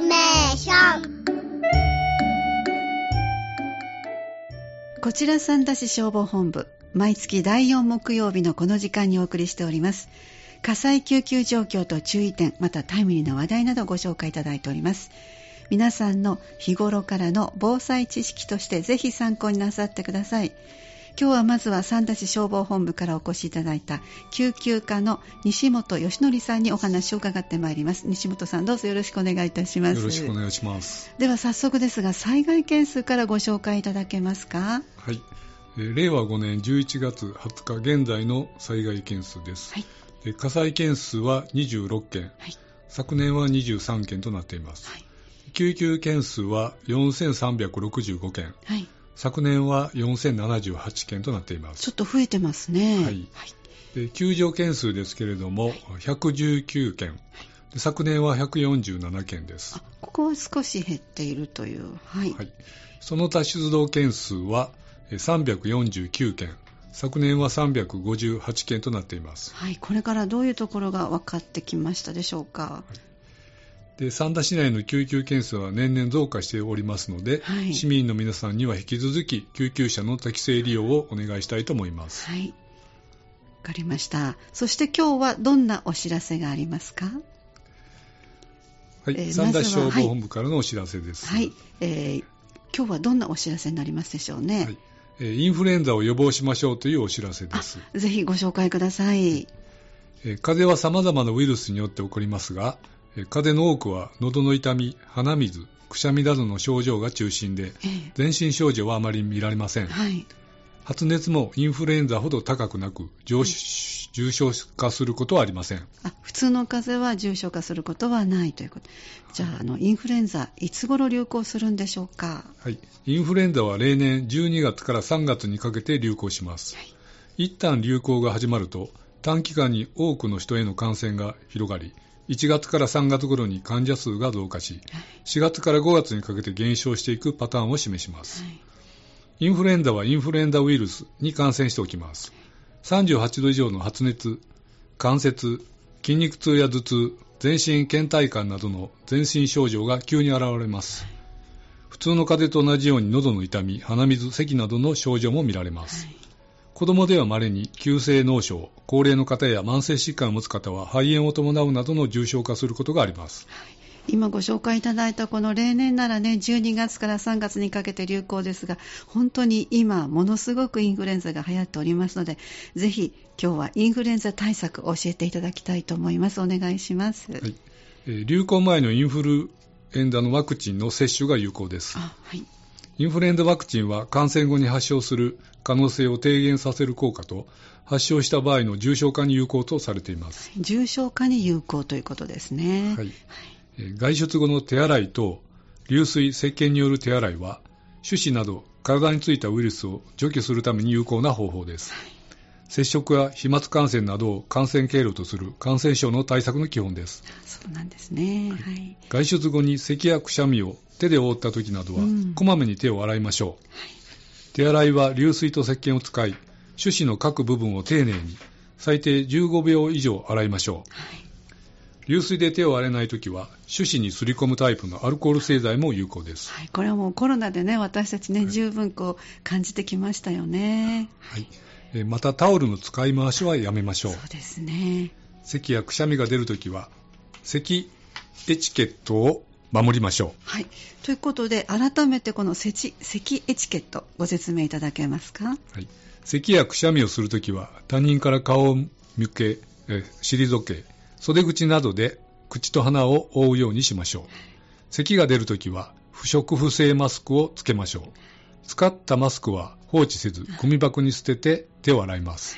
メーション。こちら三田市消防本部毎月第4木曜日のこの時間にお送りしております。火災救急状況と注意点またタイムリーな話題などご紹介いただいております。皆さんの日頃からの防災知識としてぜひ参考になさってください。今日はまずは三田市消防本部からお越しいただいた救急課の西本義則さんにお話を伺ってまいります。西本さんどうぞよろしくお願いいたします。よろしくお願いします。では早速ですが災害件数からご紹介いただけますか？はい、えー令和5年11月20日現在の災害件数です、はい。で火災件数は26件、はい。昨年は23件となっています、はい。救急件数は4365件。はい昨年は4078件となっています。ちょっと増えてますね。はい。で救助件数ですけれども、119件。で昨年は147件です。あ、ここは少し減っているという。はい、はい、その他出動件数はえー349件。昨年は358件となっています。はい、これからどういうところが分かってきましたでしょうか？で三田市内の救急件数は年々増加しておりますので、はい。市民の皆さんには引き続き救急車の適正利用をお願いしたいと思います、はい。わかりました。そして今日はどんなお知らせがありますか？はい。えー三田市消まずは防本部からのお知らせです、はい、えー今日はどんなお知らせになりますでしょうね？はい。えーインフルエンザを予防しましょうというお知らせです。あぜひご紹介ください。えー風邪は様々なウイルスによって起こりますが、えー風邪の多くは喉の痛み、鼻水、くしゃみなどの症状が中心で、えー全身症状はあまり見られません。はい。発熱もインフルエンザほど高くなく、重重症化することはありません。あ普通の風邪は重症化することはないということ。じゃあ、あのインフルエンザ、いつ頃流行するんでしょうか？はい。インフルエンザは例年12月から3月にかけて流行します。一旦流行が始まると、短期間に多くの人への感染が広がり、1月から3月頃に患者数が増加し、4月から5月にかけて減少していくパターンを示します。はいインフルエンザはインフルエンザウイルスに感染しておきます。38度以上の発熱、関節、筋肉痛や頭痛、全身倦怠感などの全身症状が急に現れます。普通の風邪と同じように喉の痛み、鼻水、咳などの症状も見られます。子供では稀に急性脳症、高齢の方や慢性疾患を持つ方は肺炎を伴うなどの重症化することがあります。今ご紹介いただいたこの例年ならね12月から3月にかけて流行ですが本当に今ものすごくインフルエンザが流行っておりますのでぜひ今日はインフルエンザ対策を教えていただきたいと思います。お願いします、はい。えー流行前のインフルエンザのワクチンの接種が有効です。あはいインフルエンザワクチンは感染後に発症する可能性を低減させる効果と、発症した場合の重症化に有効とされています。重症化に有効ということですねはいえー外出後の手洗いと流水、石鹸による手洗いは、手指など体についたウイルスを除去するために有効な方法です。接触や飛沫感染などを感染経路とする感染症の対策の基本です。そうなんですねはい外出後に咳やくしゃみを手で覆った時などは、うんこまめに手を洗いましょう。手洗いは流水と石鹸を使い、手指の各部分を丁寧に、最低15秒以上洗いましょう。流水で手を洗えないときは、手指にすり込むタイプのアルコール製剤も有効です。はい、これはもうコロナでね私たちね、十分こう感じてきましたよねはいえーまたタオルの使い回しはやめましょう。そうですね咳やくしゃみが出るときは、咳エチケットを守りましょう。はい。ということで、改めてこの咳咳エチケット、ご説明いただけますか？はい、咳やくしゃみをするときは他人から顔を向け、え退け、袖口などで口と鼻を覆うようにしましょう。咳が出るときは不織布製マスクをつけましょう。使ったマスクは放置せず、ゴミ箱に捨てて手を洗います。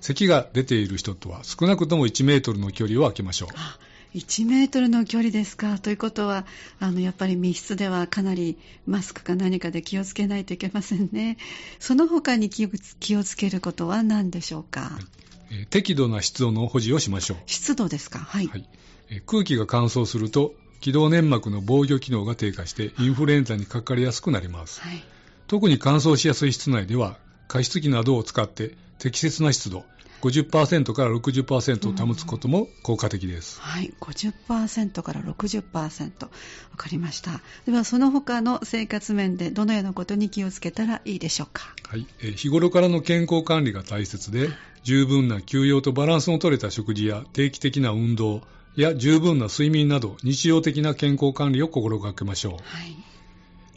咳が出ている人とは少なくとも1メートルの距離を空けましょう。あ1メートルの距離ですか？ということは、あの、やっぱり密室ではかなりマスクか何かで気をつけないといけませんね。その他に気を気をつけることは何でしょうか？えー適度な湿度の保持をしましょう。湿度ですか？はい。はいえー空気が乾燥すると気道粘膜の防御機能が低下してインフルエンザにかかりやすくなります。はい。特に乾燥しやすい室内では加湿器などを使って適切な湿度50%から60%を保つことも効果的です。はい、50%から60%。わかりました。では、その他の生活面でどのようなことに気をつけたらいいでしょうか？はい、えー日頃からの健康管理が大切で、十分な休養とバランスの取れた食事や定期的な運動や十分な睡眠など日常的な健康管理を心がけましょう。はい。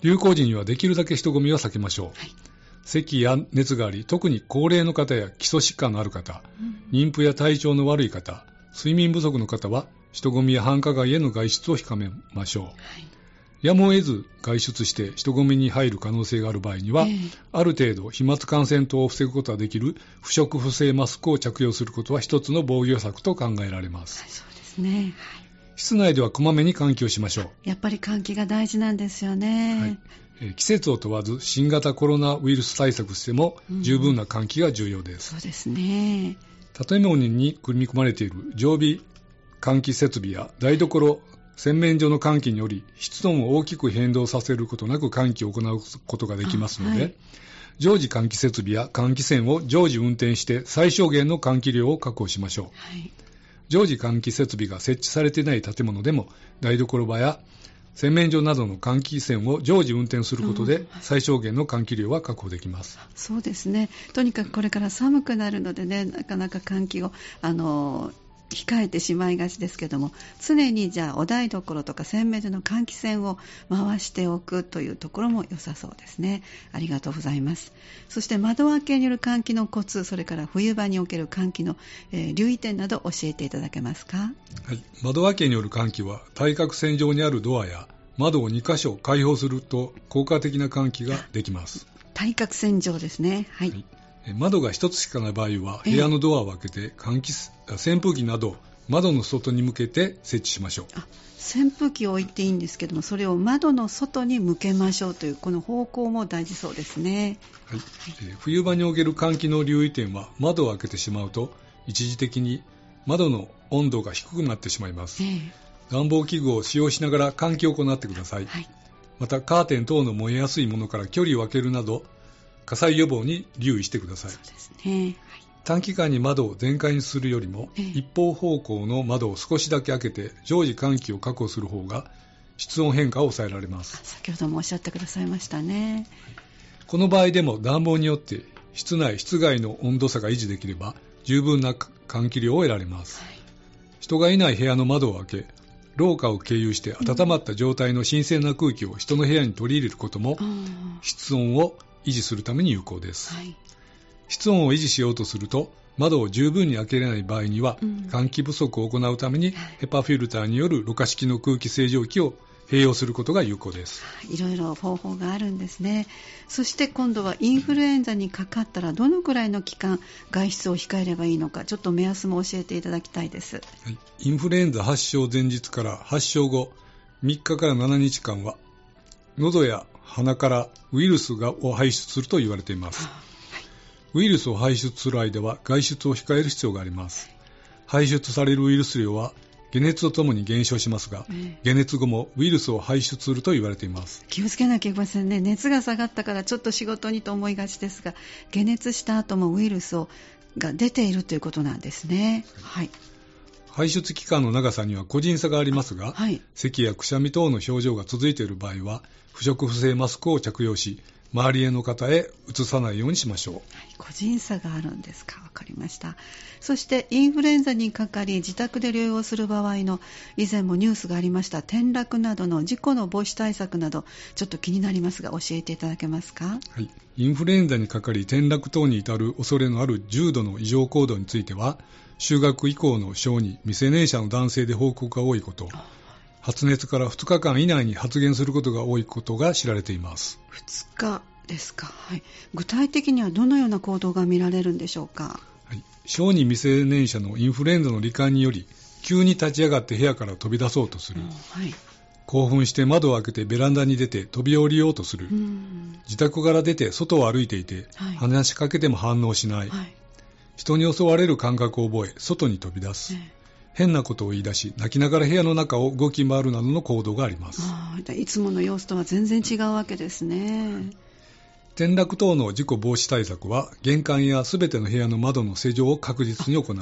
流行時にはできるだけ人混みは避けましょう。はい。咳や熱があり、特に高齢の方や基礎疾患のある方、うん妊婦や体調の悪い方、睡眠不足の方は人混みや繁華街への外出を控めましょう。はい。やむを得ず外出して人混みに入る可能性がある場合には、ええある程度飛沫感染等を防ぐことができる不織布製マスクを着用することは一つの防御策と考えられます。はい、そうですね。はい。室内ではこまめに換気をしましょう。やっぱり換気が大事なんですよね。はいえー季節を問わず新型コロナウイルス対策としてもうん十分な換気が重要です。そうですね。建物に組み込まれている常備換気設備や台所、洗面所の換気により湿度を大きく変動させることなく換気を行うことができますので、あはい常時換気設備や換気扇を常時運転して最小限の換気量を確保しましょう。はい。常時換気設備が設置されていない建物でも台所場や洗面所などの換気扇を常時運転することでうん最小限の換気量は確保できます。そうですね。とにかくこれから寒くなるのでね、なかなか換気を、あの、控えてしまいがちですけども、常にじゃあお台所とか洗面所の換気扇を回しておくというところも良さそうですね。ありがとうございます。そして窓開けによる換気のコツ、それから冬場における換気の、えー留意点など教えていただけますか？はい、窓開けによる換気は対角線上にあるドアや窓を2箇所開放すると効果的な換気ができます。対角線上ですね。はい。はいえ窓が1つしかない場合はええ。部屋のドアを開けて換気扇風機など窓の外に向けて設置しましょう。あ扇風機を置いていいんですけどもそれを窓の外に向けましょうというこの方向も大事そうですね。はい。えー冬場における換気の留意点は窓を開けてしまうと一時的に窓の温度が低くなってしまいます。え暖房器具を使用しながら換気を行ってください、えはい。またカーテン等の燃えやすいものから距離を空けるなど火災予防に留意してください。そうですね。短期間に窓を全開にするよりも、ええ。一方方向の窓を少しだけ開けて常時換気を確保する方が室温変化を抑えられまあす。先ほどもおっしゃってくださいましたね。この場合でも暖房によって室内室外の温度差が維持できれば十分な換気量を得られます。はい。人がいない部屋の窓を開け廊下を経由して温まった状態の新鮮な空気を人の部屋に取り入れることも室温を維持するために有効です。はい。室温を維持しようとすると窓を十分に開けれない場合には、うん換気不足を行うためにはい。ヘパフィルターによるろ過式の空気清浄機を併用することが有効です。い。ろいろ方法があるんですね。そして今度はインフルエンザにかかったらどのくらいの期間外出を控えればいいのかちょっと目安も教えていただきたいです。はい。インフルエンザ発症前日から発症後3日から7日間は喉や鼻からウイルスがを排出すると言われています。ウイルスを排出する間は外出を控える必要があります。排出されるウイルス量は解熱とともに減少しますがええ。解熱後もウイルスを排出すると言われています。気をつけなきゃいけませんね。熱が下がったからちょっと仕事にと思いがちですが解熱した後もウイルスをが出ているということなんですね。はい排出期間の長さには個人差がありますが、はい。咳やくしゃみ等の症状が続いている場合は不織布製マスクを着用し周りへの方へ移さないようにしましょう。はい個人差があるんですか。分かりました。そしてインフルエンザにかかり自宅で療養する場合の以前もニュースがありました転落などの事故の防止対策などちょっと気になりますが教えていただけますか？はい、インフルエンザにかかり転落等に至る恐れのある重度の異常行動については就学以降の小児未成年者の男性で報告が多いこと。発熱から2日間以内に発現することが多いことが知られています。2日ですか、はい、具体的にはどのような行動が見られるんでしょうか？はい、小児未成年者のインフルエンザの罹患により急に立ち上がって部屋から飛び出そうとする。はい。興奮して窓を開けてベランダに出て飛び降りようとする。うん。自宅から出て外を歩いていてはい。話しかけても反応しない。はい人に襲われる感覚を覚え外に飛び出す。ね変なことを言い出し泣きながら部屋の中を動き回るなどの行動があります。ああいつもの様子とは全然違うわけですね。転落等の事故防止対策は玄関やすべての部屋の窓の施錠を確実に行う。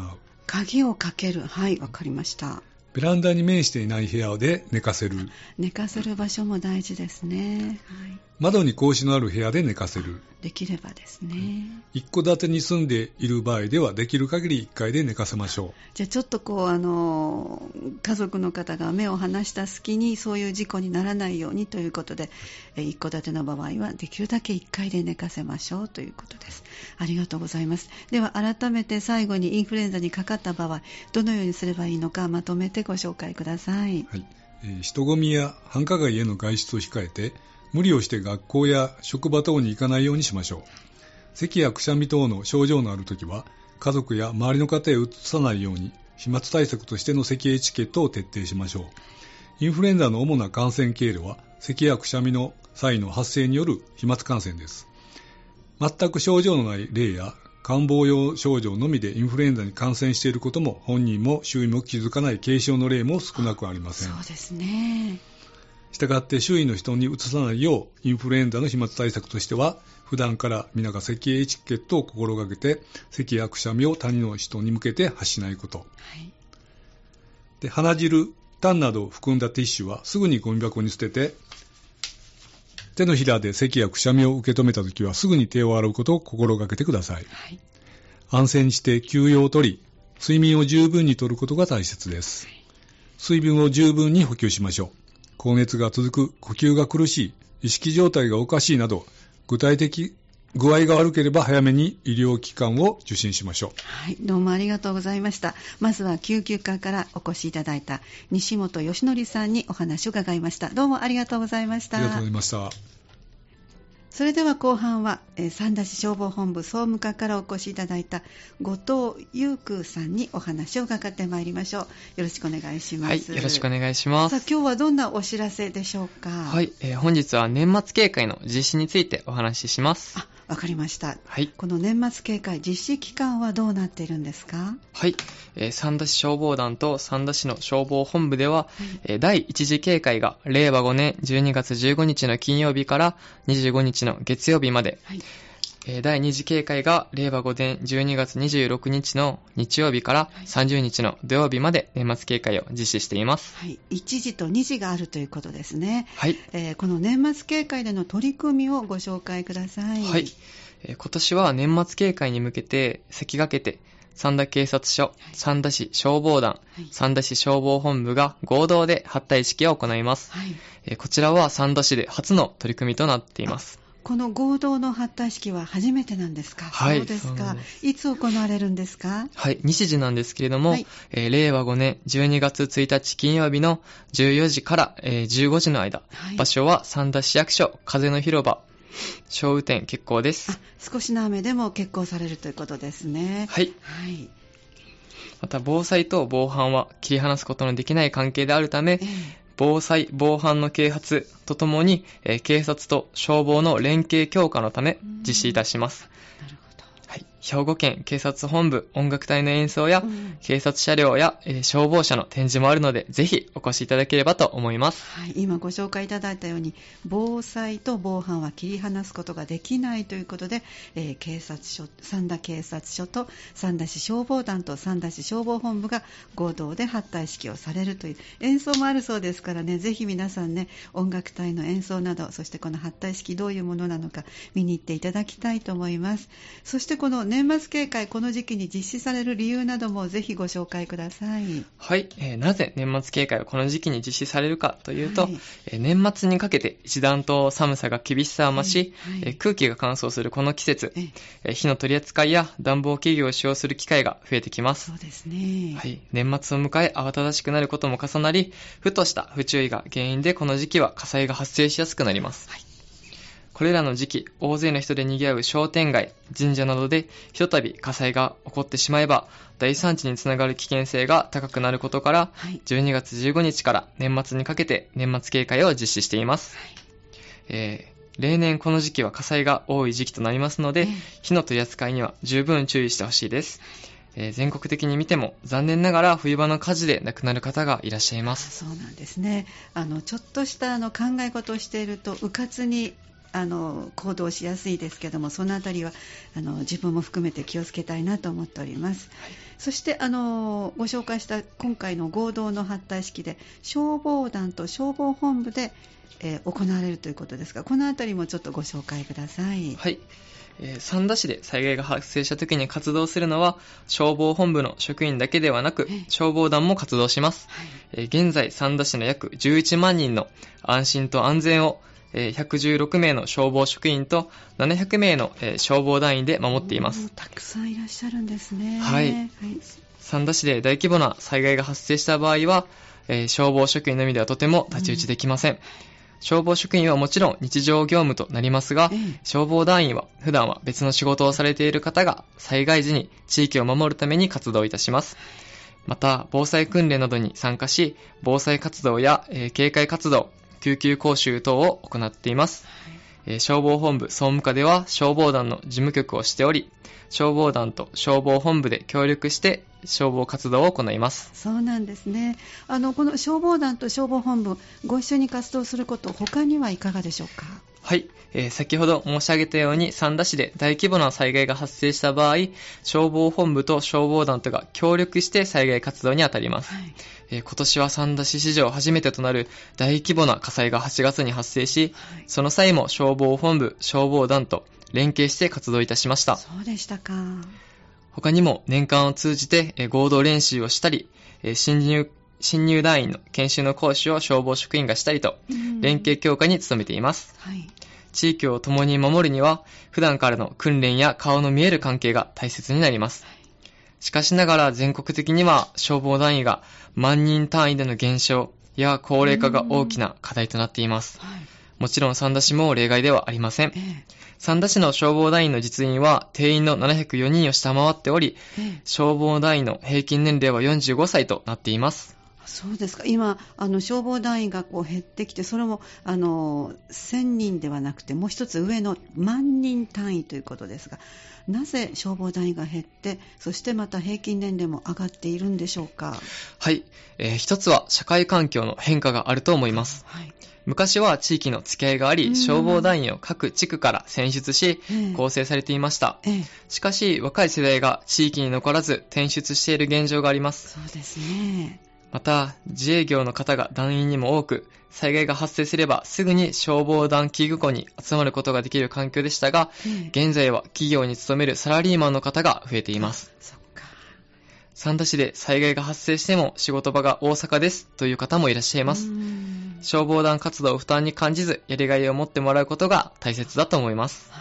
鍵をかける。はいわかりました。ベランダに面していない部屋で寝かせる。寝かせる場所も大事ですね、はい、窓に格子のある部屋で寝かせる。できればですね。一戸建てに住んでいる場合ではできる限り1階で寝かせましょう。じゃあちょっとこうあの家族の方が目を離した隙にそういう事故にならないようにということで一戸建ての場合はできるだけ1階で寝かせましょうということです。ありがとうございます。では改めて最後にインフルエンザにかかった場合どのようにすればいいのかまとめてご紹介ください、はい。えー、人混みや繁華街への外出を控えて無理をして学校や職場等に行かないようにしましょう。咳やくしゃみ等の症状のあるときは家族や周りの方へうつさないように飛沫対策としての咳エチケットを徹底しましょう。インフルエンザの主な感染経路は咳やくしゃみの際の発生による飛沫感染です。全く症状のない例や感冒用症状のみでインフルエンザに感染していることも本人も周囲も気づかない軽症の例も少なくありません。そうですね。したがって周囲の人にうつさないようインフルエンザの飛沫対策としては普段から皆が咳エチケットを心がけて咳やくしゃみを他人の人に向けて発しないこと、はい、で鼻汁痰などを含んだティッシュはすぐにゴミ箱に捨てて手のひらで咳やくしゃみを受け止めたときはすぐに手を洗うことを心がけてください、はい、安静にして休養をとり睡眠を十分にとることが大切です、水分を十分に補給しましょう高熱が続く呼吸が苦しい意識状態がおかしいなど具体的具合が悪ければ早めに医療機関を受診しましょう。はい、どうもありがとうございました。まずは救急科からお越しいただいた西本義則さんにお話を伺いました。どうもありがとうございました。ありがとうございました。それでは後半は、えー、三田市消防本部総務課からお越しいただいた後藤優空さんにお話を伺ってまいりましょう。よろしくお願いします。はい、よろしくお願いします。さあ、今日はどんなお知らせでしょうか？はい、えー、本日は年末警戒の実施についてお話しします。あわかりました。はい。この年末警戒実施期間はどうなっているんですか？はい。えー、三田市消防団と三田市の消防本部では、はい、えー、第一次警戒が令和5年12月15日の金曜日から25日の月曜日まで、はい第2次警戒が令和5年12月26日の日曜日から30日の土曜日まで年末警戒を実施しています。はい、1時と2時があるということですね。はい。えー、この年末警戒での取り組みをご紹介ください。はい。えー、今年は年末警戒に向けて先駆けて三田警察署、三田市消防団、はい、三田市消防本部が合同で発隊式を行います。はい、えー、こちらは三田市で初の取り組みとなっています。この合同の発隊式は初めてなんですか？はい。そうですか。いつ行われるんですか？はい。日時なんですけれども、はい、えー、令和5年12月1日金曜日の14時から、えー、15時の間、はい、場所は三田市役所風の広場、小雨店結構です。少しの雨でも結構されるということですね。はい。はい。また、防災と防犯は切り離すことのできない関係であるため、えー防災、防犯の啓発とともに、警察と消防の連携強化のため実施いたします。兵庫県警察本部音楽隊の演奏や、うん、警察車両や、えー、消防車の展示もあるので、ぜひお越しいただければと思います。はい、今ご紹介いただいたように、防災と防犯は切り離すことができないということで、えー、警察署、三田警察署と三田市消防団と三田市消防本部が合同で発隊式をされるという演奏もあるそうですからね、ぜひ皆さんね、音楽隊の演奏など、そしてこの発隊式どういうものなのか見に行っていただきたいと思います。そしてこの年末警戒、この時期に実施される理由などもぜひご紹介ください。はい、えー、なぜ年末警戒がこの時期に実施されるかというと、はい、えー、年末にかけて一段と寒さが厳しさを増し、はいはい、えー、空気が乾燥するこの季節、え火の取り扱いや暖房器具を使用する機会が増えてきます。そうですね。はい、年末を迎え慌ただしくなることも重なり、ふとした不注意が原因でこの時期は火災が発生しやすくなります。はいこれらの時期、大勢の人で賑わう商店街、神社などで、ひとたび火災が起こってしまえば、大惨事につながる危険性が高くなることから、はい、12月15日から年末にかけて年末警戒を実施しています。はい、えー、例年この時期は火災が多い時期となりますので、火の取り扱いには十分注意してほしいです。えー、全国的に見ても残念ながら冬場の火事で亡くなる方がいらっしゃいます。そうなんですね。あのちょっとしたあの考え事をしているとうかつにあの行動しやすいですけどもそのあたりはあの自分も含めて気をつけたいなと思っております、そしてあのご紹介した今回の合同の発隊式で消防団と消防本部で、えー行われるということですがこのあたりもちょっとご紹介ください。はい。えー三田市で災害が発生した時に活動するのは消防本部の職員だけではなくええ消防団も活動します。はいえー現在三田市の約11万人の安心と安全をえー116名の消防職員と700名のえー消防団員で守っています。たくさんいらっしゃるんですね。はい三田市で大規模な災害が発生した場合は、えー消防職員のみではとても太刀打ちできません。消防職員はもちろん日常業務となりますが、ええ消防団員は普段は別の仕事をされている方が災害時に地域を守るために活動いたします。また、防災訓練などに参加し、防災活動や、えー警戒活動、救急講習等を行っています。えー消防本部総務課では消防団の事務局をしており、消防団と消防本部で協力して消防活動を行います。そうなんですね。あのこの消防団と消防本部ご一緒に活動すること他にはいかがでしょうか？はい、えー先ほど申し上げたように三田市で大規模な災害が発生した場合、消防本部と消防団とが協力して災害活動に当たります。はい。えー今年は三田市史上初めてとなる大規模な火災が8月に発生し、はいその際も消防本部、消防団と連携して活動いたしました。そうでしたか。他にも年間を通じてえー合同練習をしたり、えー新入新入団員の研修の講師を消防職員がしたりと、うん連携強化に努めています。はい。地域を共に守るには、普段からの訓練や顔の見える関係が大切になります。しかしながら全国的には消防団員が万人単位での減少や高齢化が大きな課題となっています。はい。もちろん三田市も例外ではありませんえ。え三田市の消防団員の実員は定員の704人を下回っており、ええ消防団員の平均年齢は45歳となっています。そうですか今あの消防団員がこう減ってきてそれもあの1000人ではなくてもう一つ上の万人単位ということですがなぜ消防団員が減ってそしてまた平均年齢も上がっているんでしょうか？はい。えー一つは社会環境の変化があると思います。はい昔は地域の付き合いがあり、うん消防団員を各地区から選出し、ええ構成されていました。ええ、しかし、若い世代が地域に残らず転出している現状があります。そうですね。また、自営業の方が団員にも多く、災害が発生すればすぐに消防団器具庫に集まることができる環境でしたが、ええ現在は企業に勤めるサラリーマンの方が増えています。そっか。三田市で災害が発生しても仕事場が大阪ですという方もいらっしゃいます。うん消防団活動を負担に感じず、やりがいを持ってもらうことが大切だと思います。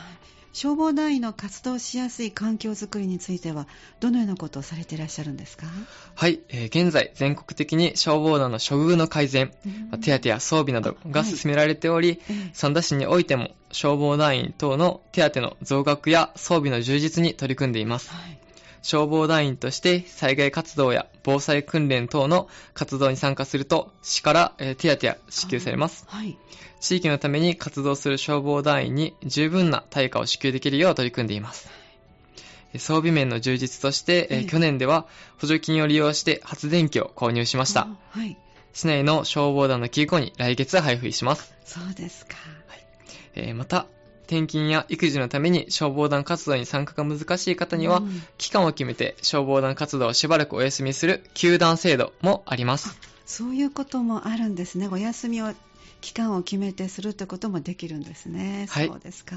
はい消防団員の活動しやすい環境づくりについてはどのようなことをされていらっしゃるんですか、はい、えー現在全国的に消防団の処遇の改善、まあ手当や装備などが進められており、ええ。三田市においても消防団員等の手当の増額や装備の充実に取り組んでいます。はい消防団員として災害活動や防災訓練等の活動に参加すると、市からえー手当や支給されます。はい地域のために活動する消防団員に十分な対価を支給できるよう取り組んでいます。えー装備面の充実として、えーええ去年では補助金を利用して発電機を購入しました。あはい市内の消防団の器具庫に来月配布します。そうですかえーまた、転勤や育児のために消防団活動に参加が難しい方には、うん期間を決めて消防団活動をしばらくお休みする休団制度もあります。そういうこともあるんですね。お休みを期間を決めてするってこともできるんですね。はいそうですか。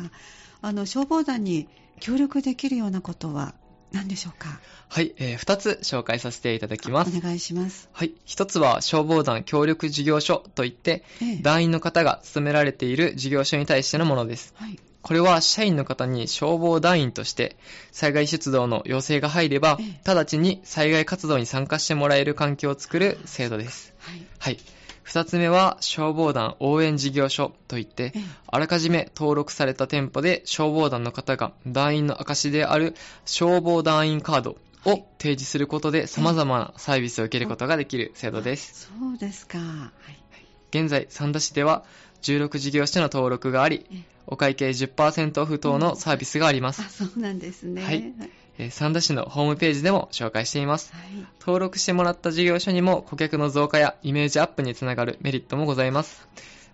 あの消防団に協力できるようなことは何でしょうか？はい、えー、2つ紹介させていただきます。お願いします。はい、1つは消防団協力事業所といって、ええ団員の方が勤められている事業所に対してのものです。はい。これは社員の方に消防団員として災害出動の要請が入ればええ、直ちに災害活動に参加してもらえる環境を作る制度です。はい。はい。二つ目は消防団応援事業所といってええ、あらかじめ登録された店舗で消防団の方が団員の証である消防団員カードを提示することで様々なサービスを受けることができる制度です。そうですか。はい。現在、三田市では16事業所の登録がありええ、お会計10%オフ等のサービスがありまあ、す。そうなんですね。はいはい。えー三田市のホームページでも紹介しています。はい登録してもらった事業所にも顧客の増加やイメージアップにつながるメリットもございます。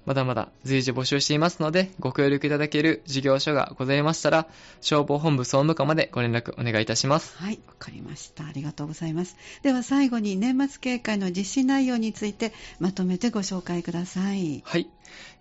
まだまだ随時募集していますので、ご協力いただける事業所がございましたら、消防本部総務課までご連絡お願いいたします。はい、わかりました。ありがとうございます。では最後に年末警戒の実施内容についてまとめてご紹介ください。はい。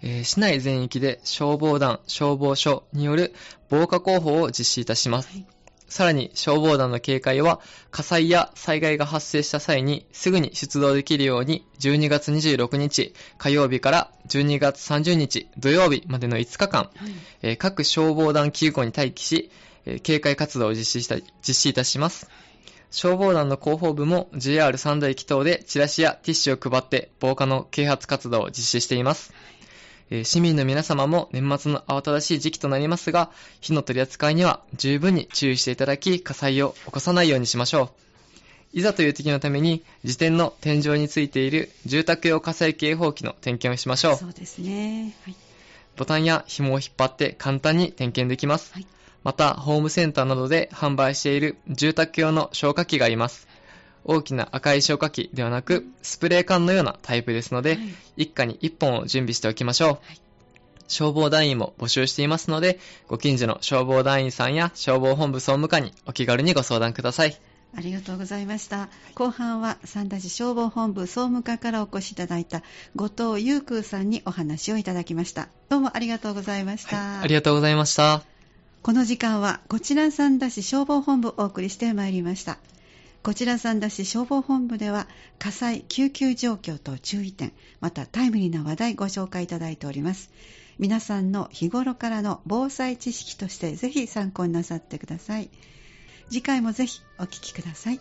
えー市内全域で消防団、消防署による防火広報を実施いたします。はいさらに消防団の警戒は火災や災害が発生した際にすぐに出動できるように12月26日火曜日から12月30日土曜日までの5日間、はいえー各消防団機構に待機し、えー警戒活動を実施した実施いたします。消防団の広報部も JR 三大駅等でチラシやティッシュを配って防火の啓発活動を実施しています。えー市民の皆様も年末の慌ただしい時期となりますが、火の取り扱いには十分に注意していただき、火災を起こさないようにしましょう。いざという時のために、自転の天井についている住宅用火災警報器の点検をしましょう。そうですね。はい。ボタンや紐を引っ張って簡単に点検できます。はいまた、ホームセンターなどで販売している住宅用の消火器があります。大きな赤い消火器ではなく、スプレー缶のようなタイプですので、はい一家に1本を準備しておきましょう。はい消防団員も募集していますので、ご近所の消防団員さんや消防本部総務課にお気軽にご相談ください。ありがとうございました。後半は三田市消防本部総務課からお越しいただいた後藤優空さんにお話をいただきました。どうもありがとうございました。はい、ありがとうございました。この時間はこちら三田市消防本部をお送りしてまいりました。こちら三田市消防本部では火災救急状況と注意点、またタイムリーな話題ご紹介いただいております。皆さんの日頃からの防災知識としてぜひ参考になさってください。次回もぜひお聞きください。